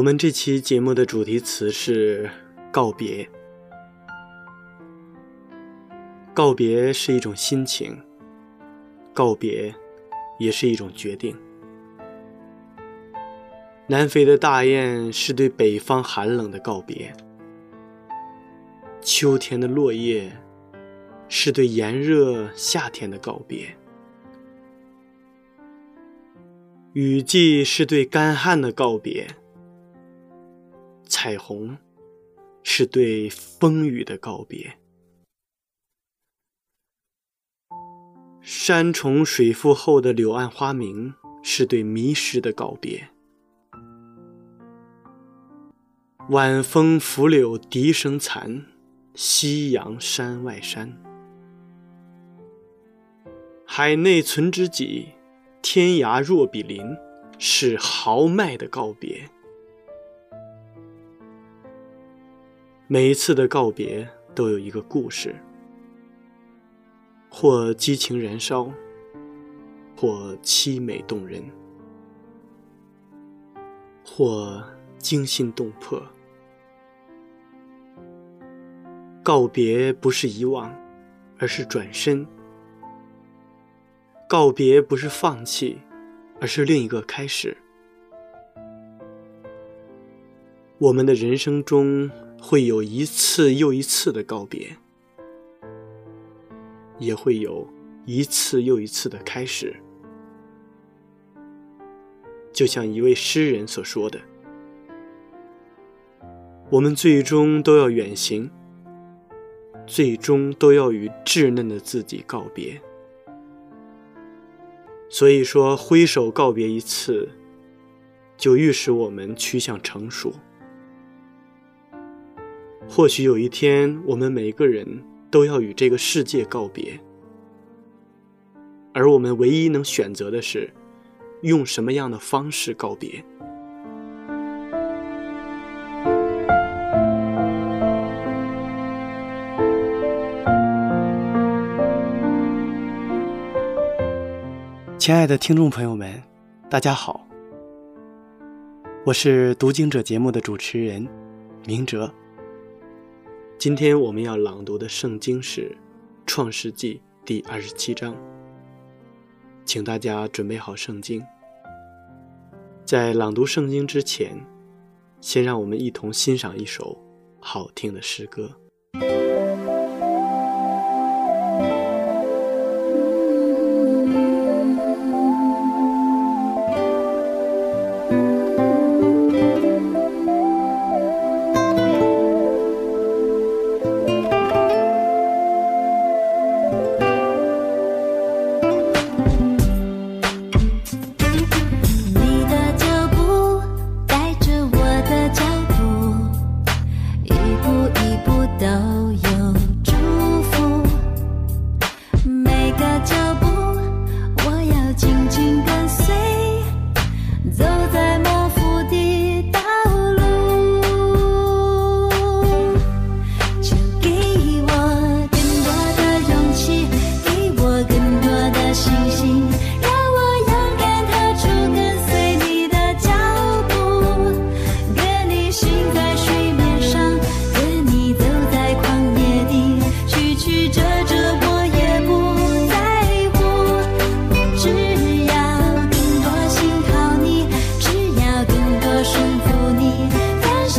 我们这期节目的主题词是告别。告别是一种心情，告别也是一种决定。南飞的大雁是对北方寒冷的告别，秋天的落叶是对炎热夏天的告别，雨季是对干旱的告别。彩虹是对风雨的告别，山重水复后的柳暗花明是对迷失的告别，晚风拂柳笛声残，夕阳山外山，海内存知己，天涯若比邻，是豪迈的告别。每一次的告别都有一个故事，或激情燃烧，或凄美动人，或惊心动魄。告别不是遗忘，而是转身；告别不是放弃，而是另一个开始。我们的人生中。会有一次又一次的告别，也会有一次又一次的开始。就像一位诗人所说的：“我们最终都要远行，最终都要与稚嫩的自己告别。”所以说，挥手告别一次，就预示我们趋向成熟。或许有一天，我们每个人都要与这个世界告别，而我们唯一能选择的是，用什么样的方式告别。亲爱的听众朋友们，大家好，我是读经者节目的主持人明哲。今天我们要朗读的圣经是《创世纪》第二十七章，请大家准备好圣经。在朗读圣经之前，先让我们一同欣赏一首好听的诗歌。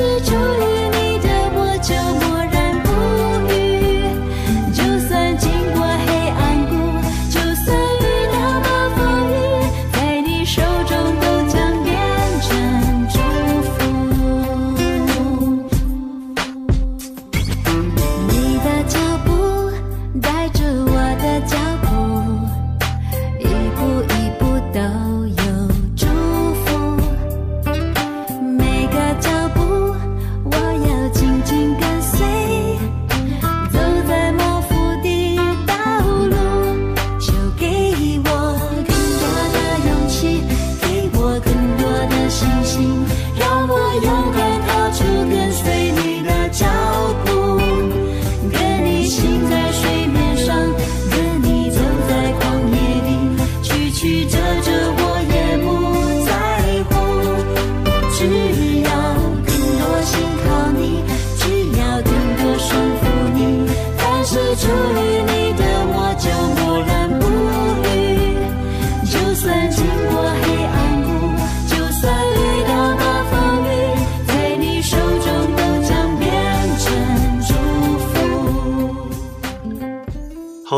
是注意。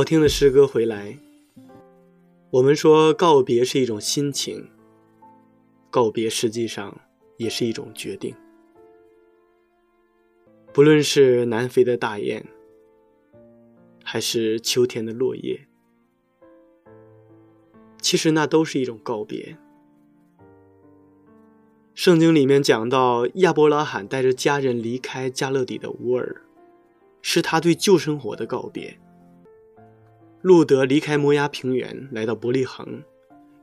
好听的诗歌回来。我们说告别是一种心情，告别实际上也是一种决定。不论是南飞的大雁，还是秋天的落叶，其实那都是一种告别。圣经里面讲到亚伯拉罕带着家人离开加勒底的乌尔，是他对旧生活的告别。路德离开摩崖平原，来到伯利恒，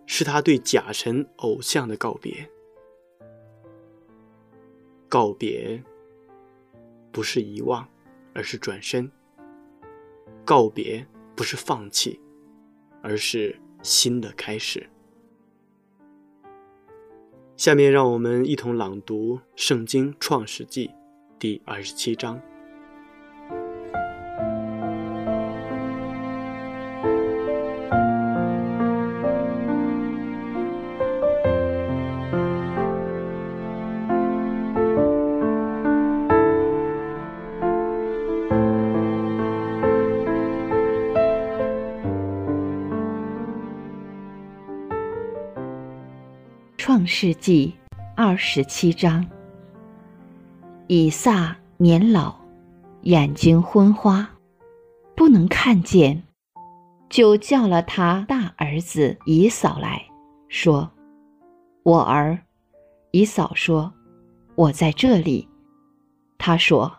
是他对假神偶像的告别。告别不是遗忘，而是转身；告别不是放弃，而是新的开始。下面让我们一同朗读《圣经·创世纪》第二十七章。创世纪二十七章。以撒年老，眼睛昏花，不能看见，就叫了他大儿子以扫来说：“我儿。”以扫说：“我在这里。”他说：“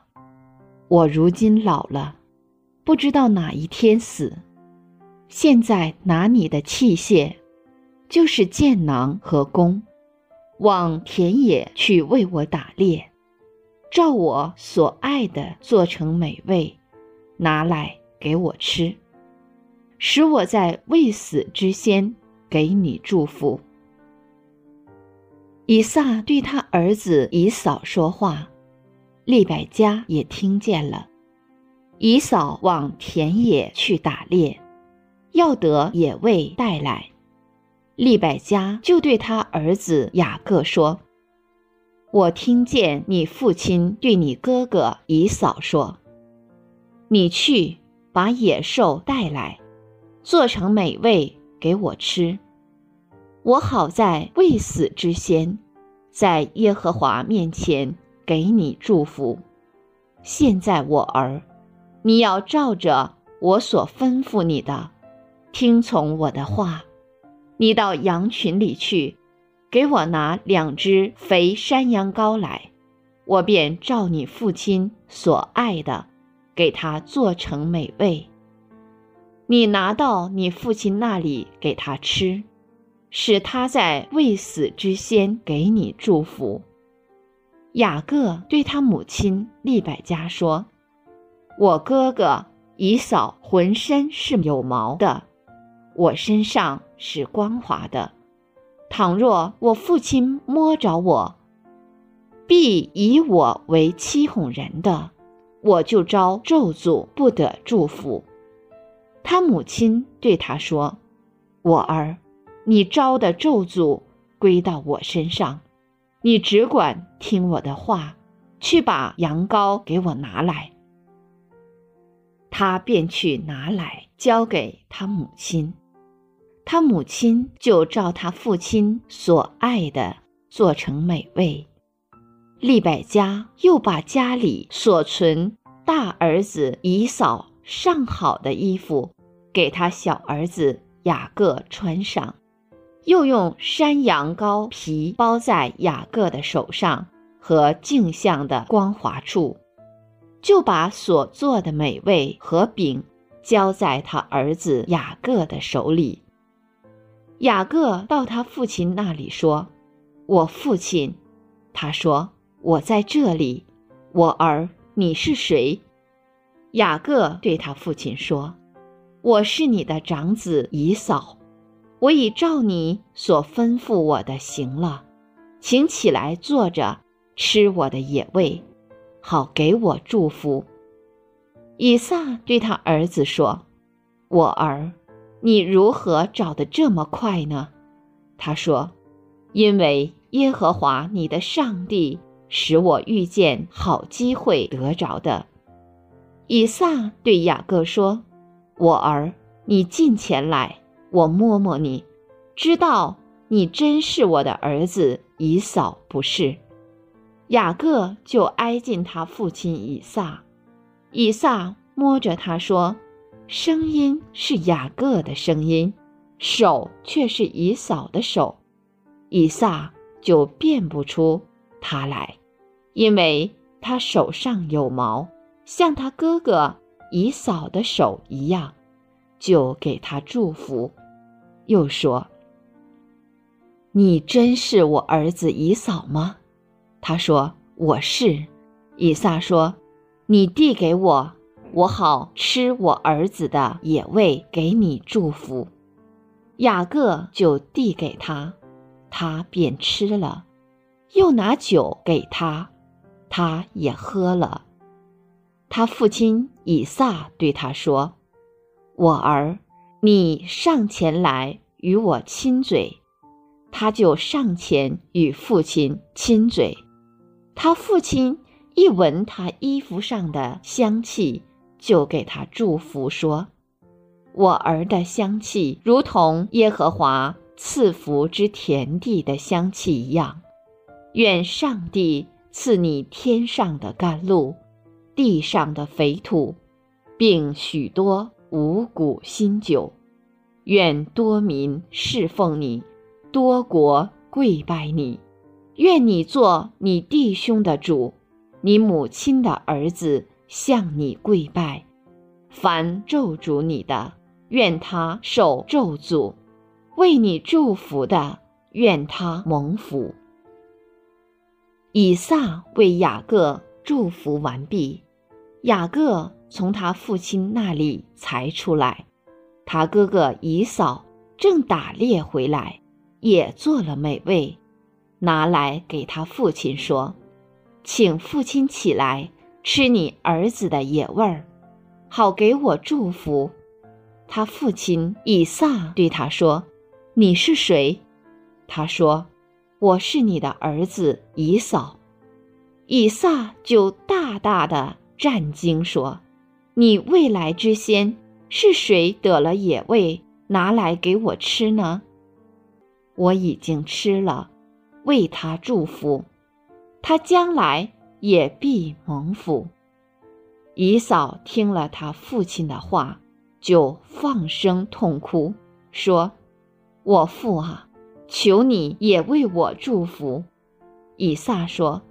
我如今老了，不知道哪一天死。现在拿你的器械。”就是箭囊和弓，往田野去为我打猎，照我所爱的做成美味，拿来给我吃，使我在未死之先给你祝福。以撒对他儿子以扫说话，利百加也听见了。以扫往田野去打猎，要得野味带来。利百加就对他儿子雅各说：“我听见你父亲对你哥哥以扫说，你去把野兽带来，做成美味给我吃，我好在未死之先，在耶和华面前给你祝福。现在我儿，你要照着我所吩咐你的，听从我的话。”你到羊群里去，给我拿两只肥山羊羔来，我便照你父亲所爱的，给他做成美味。你拿到你父亲那里给他吃，使他在未死之先给你祝福。雅各对他母亲利百加说：“我哥哥以扫浑身是有毛的。”我身上是光滑的，倘若我父亲摸着我，必以我为欺哄人的，我就招咒诅，不得祝福。他母亲对他说：“我儿，你招的咒诅归到我身上，你只管听我的话，去把羊羔给我拿来。”他便去拿来，交给他母亲。他母亲就照他父亲所爱的做成美味。利百加又把家里所存大儿子以扫上好的衣服给他小儿子雅各穿上，又用山羊羔皮包在雅各的手上和镜像的光滑处，就把所做的美味和饼交在他儿子雅各的手里。雅各到他父亲那里说：“我父亲。”他说：“我在这里。”我儿，你是谁？雅各对他父亲说：“我是你的长子以扫。我已照你所吩咐我的行了，请起来坐着吃我的野味，好给我祝福。”以撒对他儿子说：“我儿，你如何找得这么快呢？”他说：“因为耶和华你的上帝使我遇见好机会得着的。”以撒对雅各说：“我儿，你近前来，我摸摸你，知道你真是我的儿子以扫，不是？”雅各就挨近他父亲以撒，以撒摸着他说：“声音是雅各的声音，手却是以扫的手。”以撒就辨不出他来，因为他手上有毛，像他哥哥以扫的手一样，就给他祝福，又说：“你真是我儿子以扫吗？”他说：“我是。”以撒说：“你递给我，我好吃我儿子的野味，给你祝福。”雅各就递给他，他便吃了，又拿酒给他，他也喝了。他父亲以撒对他说：“我儿，你上前来与我亲嘴。”他就上前与父亲亲嘴。他父亲一闻他衣服上的香气，就给他祝福说：“我儿的香气如同耶和华赐福之田地的香气一样。愿上帝赐你天上的甘露，地上的肥土，并许多五谷新酒。愿多民侍奉你，多国跪拜你。”愿你做你弟兄的主，你母亲的儿子向你跪拜。凡咒诅你的，愿他受咒诅；为你祝福的，愿他蒙福。以撒为雅各祝福完毕，雅各从他父亲那里才出来，他哥哥以扫正打猎回来，也做了美味。拿来给他父亲说：“请父亲起来吃你儿子的野味儿，好给我祝福。”他父亲以撒对他说：“你是谁？”他说：“我是你的儿子以扫。”以撒就大大的战惊说：“你未来之先是谁得了野味拿来给我吃呢？我已经吃了。”为他祝福，他将来也必蒙福。姨嫂听了他父亲的话，就放声痛哭，说：“我父啊，求你也为我祝福。”以撒说：“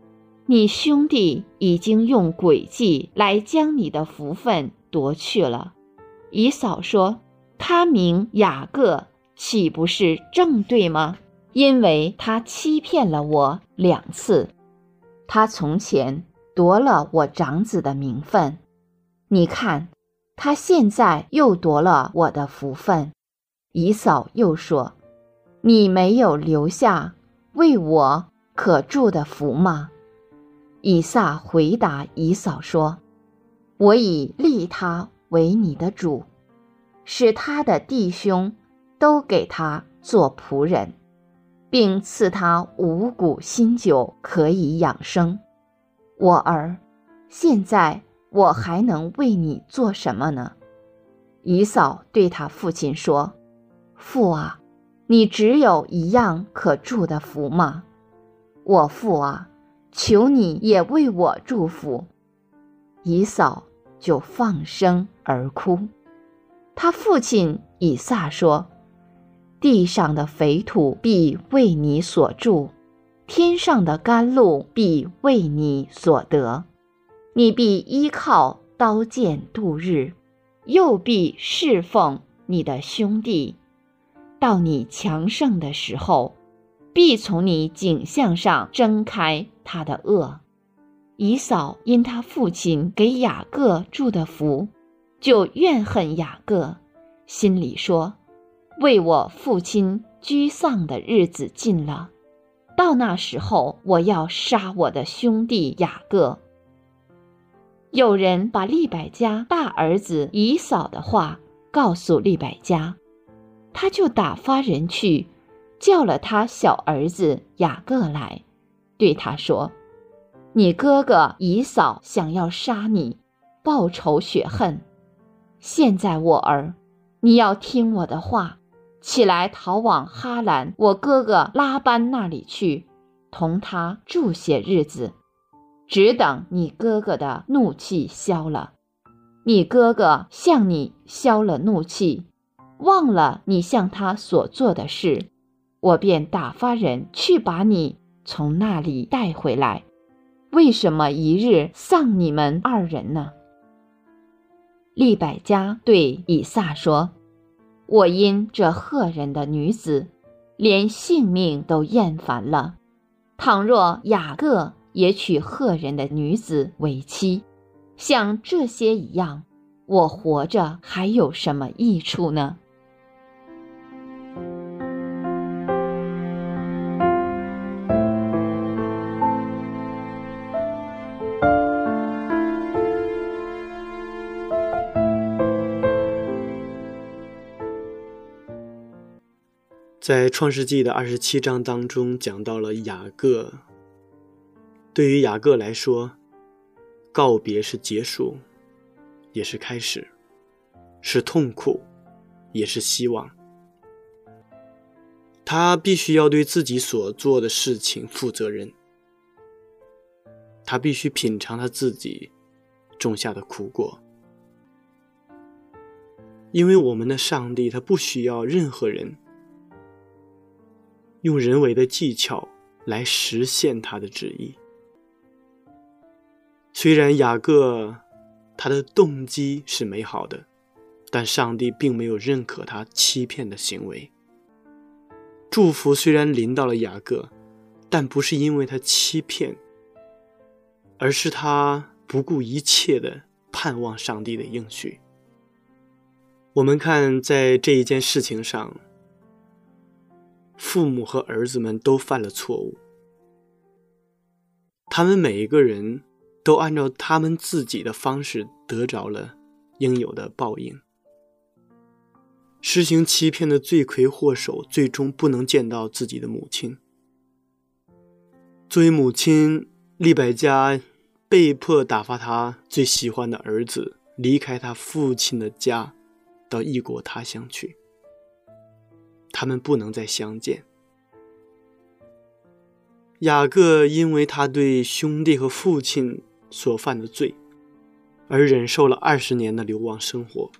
你兄弟已经用诡计来将你的福分夺去了。”姨嫂说：“他名雅各，岂不是正对吗？”因为他欺骗了我两次，他从前夺了我长子的名分，你看，他现在又夺了我的福分。姨嫂又说：“你没有留下为我可住的福吗？”以撒回答姨嫂说：“我已立他为你的主，使他的弟兄都给他做仆人。”并赐他五谷新酒，可以养生。我儿，现在我还能为你做什么呢？姨嫂对他父亲说：“父啊，你只有一样可祝的福吗？我父啊，求你也为我祝福。”姨嫂就放声而哭。他父亲以撒说。地上的肥土必为你所住，天上的甘露必为你所得。你必依靠刀剑度日，又必侍奉你的兄弟。到你强盛的时候，必从你颈项上挣开他的恶。以扫因他父亲给雅各祝的福，就怨恨雅各，心里说。为我父亲居丧的日子近了，到那时候，我要杀我的兄弟雅各。有人把利百加大儿子以扫的话告诉利百加，他就打发人去，叫了他小儿子雅各来，对他说：“你哥哥以扫想要杀你，报仇雪恨。现在我儿，你要听我的话，起来逃往哈兰我哥哥拉班那里去，同他住些日子。”只等你哥哥的怒气消了，你哥哥向你消了怒气，忘了你向他所做的事，我便打发人去把你从那里带回来。为什么一日丧你们二人呢？利百加对以撒说：“我因这赫人的女子，连性命都厌烦了。倘若雅各。”也娶赫人的女子为妻，像这些一样，我活着还有什么益处呢？在创世纪的二十七章当中，讲到了雅各。对于雅各来说，告别是结束，也是开始；是痛苦，也是希望。他必须要对自己所做的事情负责任，他必须品尝他自己种下的苦果。因为我们的上帝，他不需要任何人用人为的技巧来实现他的旨意。虽然雅各他的动机是美好的，但上帝并没有认可他欺骗的行为。祝福虽然临到了雅各，但不是因为他欺骗，而是他不顾一切的盼望上帝的应许。我们看，在这一件事情上，父母和儿子们都犯了错误，他们每一个人。都按照他们自己的方式得着了应有的报应。实行欺骗的罪魁祸首，最终不能见到自己的母亲。作为母亲，利百加被迫打发他最喜欢的儿子离开他父亲的家，到异国他乡去。他们不能再相见。雅各因为他对兄弟和父亲。所犯的罪，而忍受了二十年的流亡生活。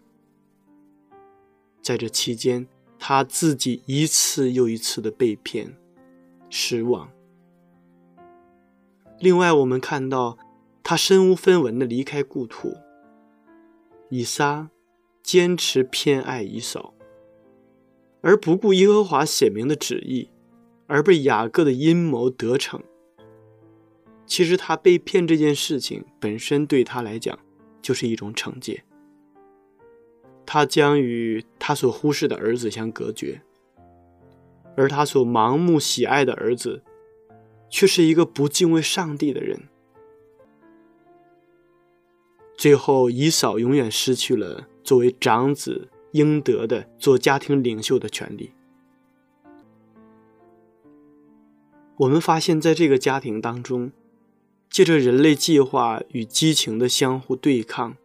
在这期间，他自己一次又一次的被骗、失望。另外，我们看到他身无分文的离开故土。以撒坚持偏爱以扫，而不顾耶和华显明的旨意，而被雅各的阴谋得逞。其实他被骗这件事情本身对他来讲就是一种惩戒。他将与他所忽视的儿子相隔绝，而他所盲目喜爱的儿子，却是一个不敬畏上帝的人。最后，以扫永远失去了作为长子应得的做家庭领袖的权利。我们发现，在这个家庭当中。借着人类计划与激情的相互对抗，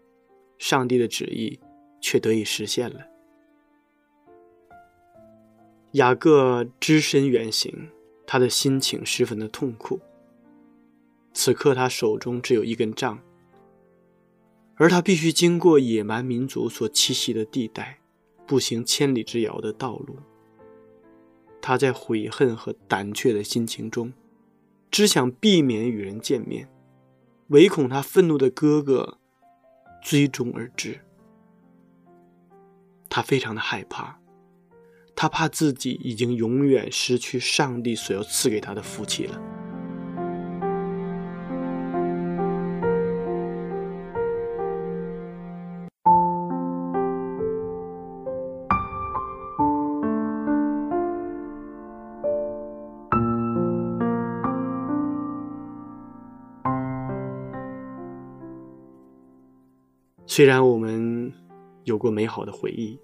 上帝的旨意却得以实现了。雅各只身远行，他的心情十分的痛苦。此刻他手中只有一根杖，而他必须经过野蛮民族所栖息的地带，步行千里之遥的道路。他在悔恨和胆怯的心情中。只想避免与人见面，唯恐他愤怒的哥哥追踪而至。他非常的害怕，他怕自己已经永远失去上帝所要赐给他的福气了。虽然我们有过美好的回忆，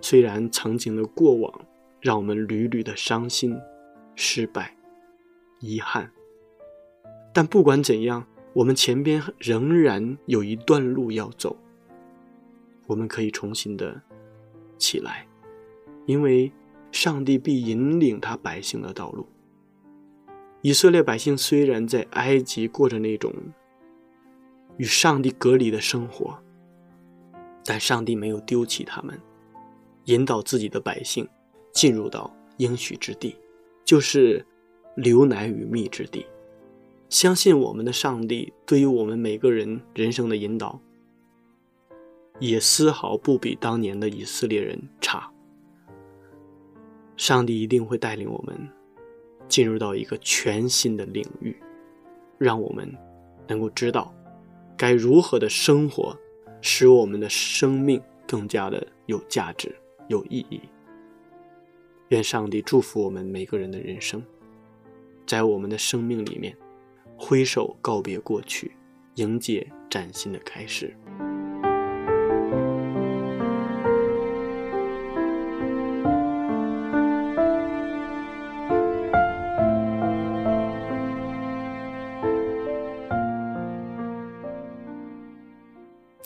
虽然曾经的过往让我们屡屡的伤心、失败、遗憾，但不管怎样，我们前边仍然有一段路要走。我们可以重新的起来，因为上帝必引领他百姓的道路。以色列百姓虽然在埃及过着那种与上帝隔离的生活，但上帝没有丢弃他们，引导自己的百姓进入到应许之地，就是流奶与蜜之地。相信我们的上帝对于我们每个人人生的引导。也丝毫不比当年的以色列人差。上帝一定会带领我们进入到一个全新的领域，让我们能够知道该如何的生活，使我们的生命更加的有价值、有意义。愿上帝祝福我们每个人的人生，在我们的生命里面，挥手告别过去，迎接崭新的开始。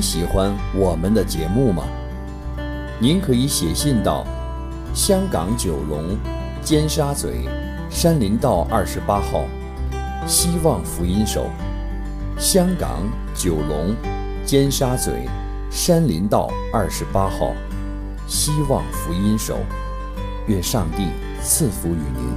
喜欢我们的节目吗？您可以写信到香港九龙尖沙咀山林道二十八号，希望福音手。香港九龙尖沙咀山林道二十八号，希望福音手。愿上帝赐福于您。